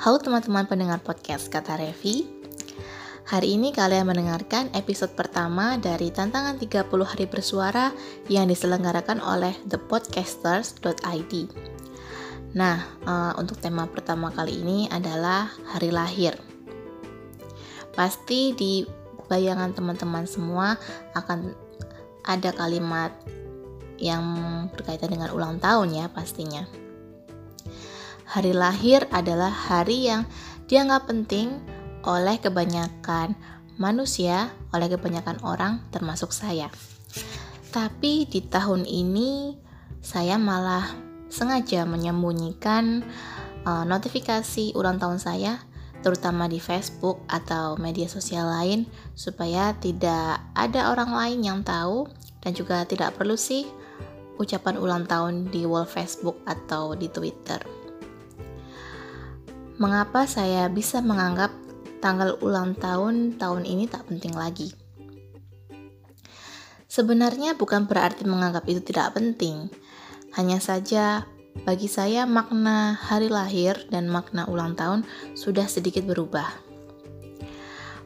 Halo teman-teman pendengar podcast Kata Revi. Hari ini kalian mendengarkan episode pertama dari tantangan 30 hari bersuara yang diselenggarakan oleh thepodcasters.id Nah, uh, untuk tema pertama kali ini adalah hari lahir. Pasti di bayangan teman-teman semua akan ada kalimat yang berkaitan dengan ulang tahun ya pastinya. Hari lahir adalah hari yang dianggap penting oleh kebanyakan manusia, oleh kebanyakan orang termasuk saya. Tapi di tahun ini saya malah sengaja menyembunyikan uh, notifikasi ulang tahun saya terutama di Facebook atau media sosial lain supaya tidak ada orang lain yang tahu dan juga tidak perlu sih ucapan ulang tahun di wall Facebook atau di Twitter. Mengapa saya bisa menganggap tanggal ulang tahun tahun ini tak penting lagi? Sebenarnya bukan berarti menganggap itu tidak penting. Hanya saja bagi saya makna hari lahir dan makna ulang tahun sudah sedikit berubah.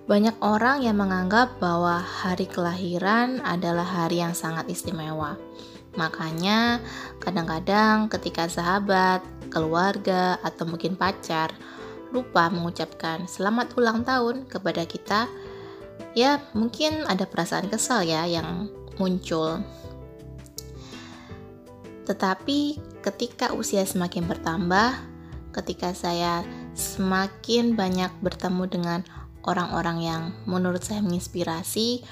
Banyak orang yang menganggap bahwa hari kelahiran adalah hari yang sangat istimewa. Makanya, kadang-kadang ketika sahabat, keluarga, atau mungkin pacar lupa mengucapkan selamat ulang tahun kepada kita, ya mungkin ada perasaan kesal ya yang muncul. Tetapi ketika usia semakin bertambah, ketika saya semakin banyak bertemu dengan orang-orang yang menurut saya menginspirasi,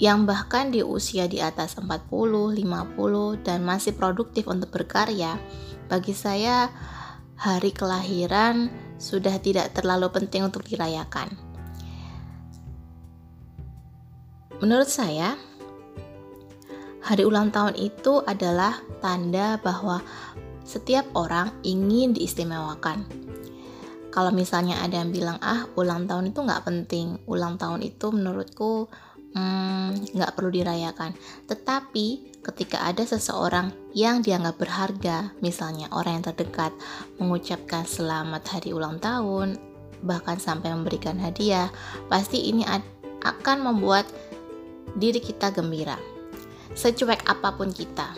yang bahkan di usia di atas 40, 50 dan masih produktif untuk berkarya, bagi saya hari kelahiran sudah tidak terlalu penting untuk dirayakan. Menurut saya, hari ulang tahun itu adalah tanda bahwa setiap orang ingin diistimewakan. Kalau misalnya ada yang bilang, ah ulang tahun itu nggak penting, ulang tahun itu menurutku hmm, nggak perlu dirayakan. Tetapi ketika ada seseorang yang dianggap berharga, misalnya orang yang terdekat mengucapkan selamat hari ulang tahun, bahkan sampai memberikan hadiah, pasti ini akan membuat diri kita gembira. Secuek apa pun kita.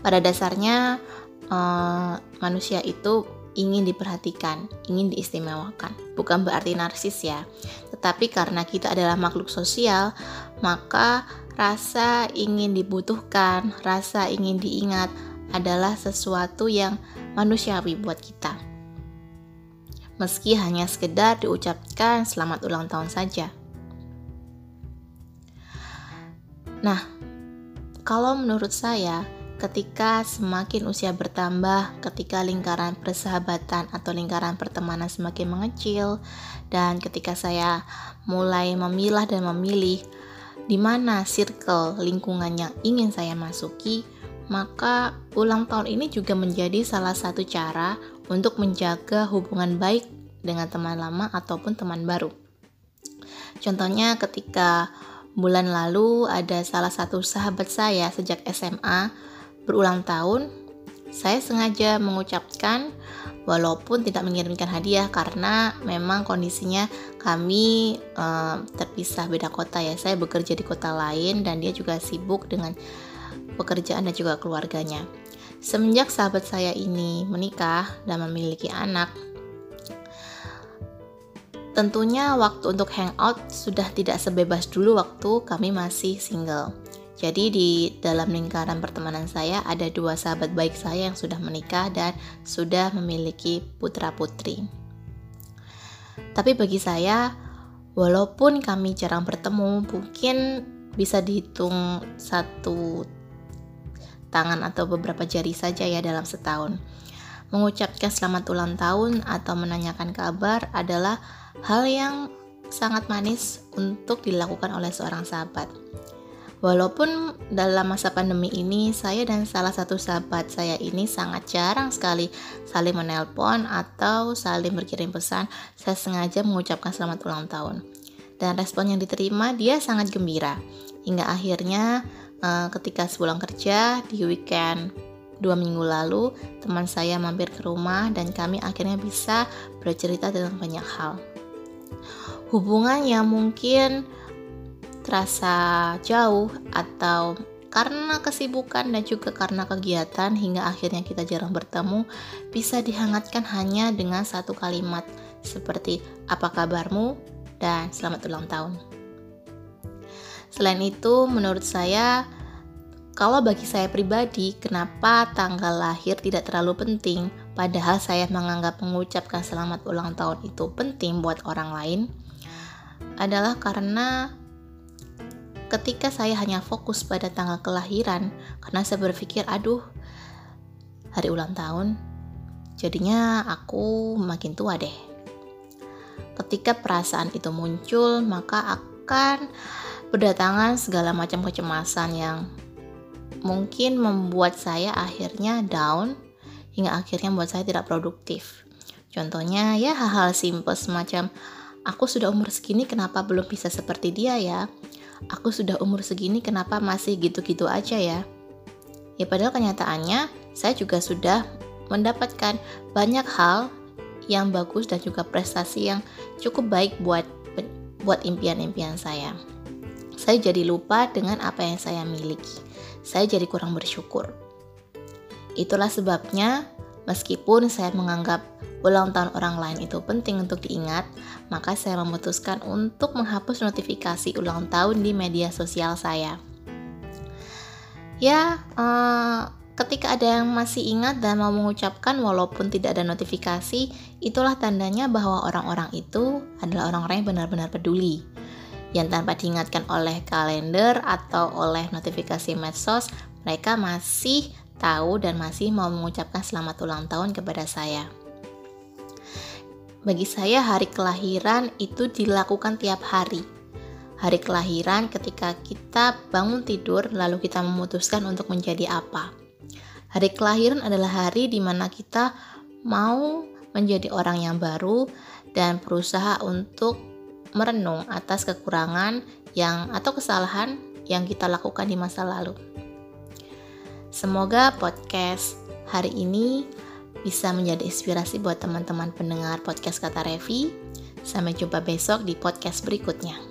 Pada dasarnya uh, manusia itu ingin diperhatikan, ingin diistimewakan. Bukan berarti narsis ya, tetapi karena kita adalah makhluk sosial, maka rasa ingin dibutuhkan, rasa ingin diingat adalah sesuatu yang manusiawi buat kita. Meski hanya sekedar diucapkan selamat ulang tahun saja. Nah, kalau menurut saya, ketika semakin usia bertambah, ketika lingkaran persahabatan atau lingkaran pertemanan semakin mengecil, dan ketika saya mulai memilah dan memilih di mana circle lingkungan yang ingin saya masuki, maka ulang tahun ini juga menjadi salah satu cara untuk menjaga hubungan baik dengan teman lama ataupun teman baru. Contohnya ketika bulan lalu ada salah satu sahabat saya sejak SMA berulang tahun, saya sengaja mengucapkan walaupun tidak mengirimkan hadiah karena memang kondisinya kami uh, terpisah beda kota ya. Saya bekerja di kota lain dan dia juga sibuk dengan pekerjaan dan juga keluarganya. Semenjak sahabat saya ini menikah dan memiliki anak, tentunya waktu untuk hangout sudah tidak sebebas dulu waktu kami masih single. Jadi di dalam lingkaran pertemanan saya ada dua sahabat baik saya yang sudah menikah dan sudah memiliki putra-putri. Tapi bagi saya, walaupun kami jarang bertemu, mungkin bisa dihitung satu tangan atau beberapa jari saja ya dalam setahun. Mengucapkan selamat ulang tahun atau menanyakan kabar adalah hal yang sangat manis untuk dilakukan oleh seorang sahabat. Walaupun dalam masa pandemi ini saya dan salah satu sahabat saya ini sangat jarang sekali saling menelpon atau saling berkirim pesan, saya sengaja mengucapkan selamat ulang tahun. Dan respon yang diterima dia sangat gembira. Hingga akhirnya eh, ketika sepulang kerja di weekend dua minggu lalu teman saya mampir ke rumah dan kami akhirnya bisa bercerita tentang banyak hal. Hubungan yang mungkin terasa jauh atau karena kesibukan dan juga karena kegiatan hingga akhirnya kita jarang bertemu bisa dihangatkan hanya dengan satu kalimat seperti apa kabarmu dan selamat ulang tahun. Selain itu, menurut saya kalau bagi saya pribadi, kenapa tanggal lahir tidak terlalu penting, padahal saya menganggap mengucapkan selamat ulang tahun itu penting buat orang lain, adalah karena ketika saya hanya fokus pada tanggal kelahiran, karena saya berpikir, aduh, hari ulang tahun, jadinya aku makin tua deh. Ketika perasaan itu muncul, maka akan berdatangan segala macam kecemasan yang mungkin membuat saya akhirnya down hingga akhirnya membuat saya tidak produktif. Contohnya ya hal-hal simpel semacam aku sudah umur segini kenapa belum bisa seperti dia ya? Aku sudah umur segini kenapa masih gitu-gitu aja ya? Ya padahal kenyataannya saya juga sudah mendapatkan banyak hal yang bagus dan juga prestasi yang cukup baik buat buat impian-impian saya. Saya jadi lupa dengan apa yang saya miliki saya jadi kurang bersyukur. Itulah sebabnya, meskipun saya menganggap ulang tahun orang lain itu penting untuk diingat, maka saya memutuskan untuk menghapus notifikasi ulang tahun di media sosial saya. Ya, eh, ketika ada yang masih ingat dan mau mengucapkan walaupun tidak ada notifikasi, itulah tandanya bahwa orang-orang itu adalah orang-orang yang benar-benar peduli yang tanpa diingatkan oleh kalender atau oleh notifikasi medsos, mereka masih tahu dan masih mau mengucapkan selamat ulang tahun kepada saya. Bagi saya, hari kelahiran itu dilakukan tiap hari. Hari kelahiran ketika kita bangun tidur, lalu kita memutuskan untuk menjadi apa. Hari kelahiran adalah hari di mana kita mau menjadi orang yang baru dan berusaha untuk merenung atas kekurangan yang atau kesalahan yang kita lakukan di masa lalu. Semoga podcast hari ini bisa menjadi inspirasi buat teman-teman pendengar podcast Kata Revi. Sampai jumpa besok di podcast berikutnya.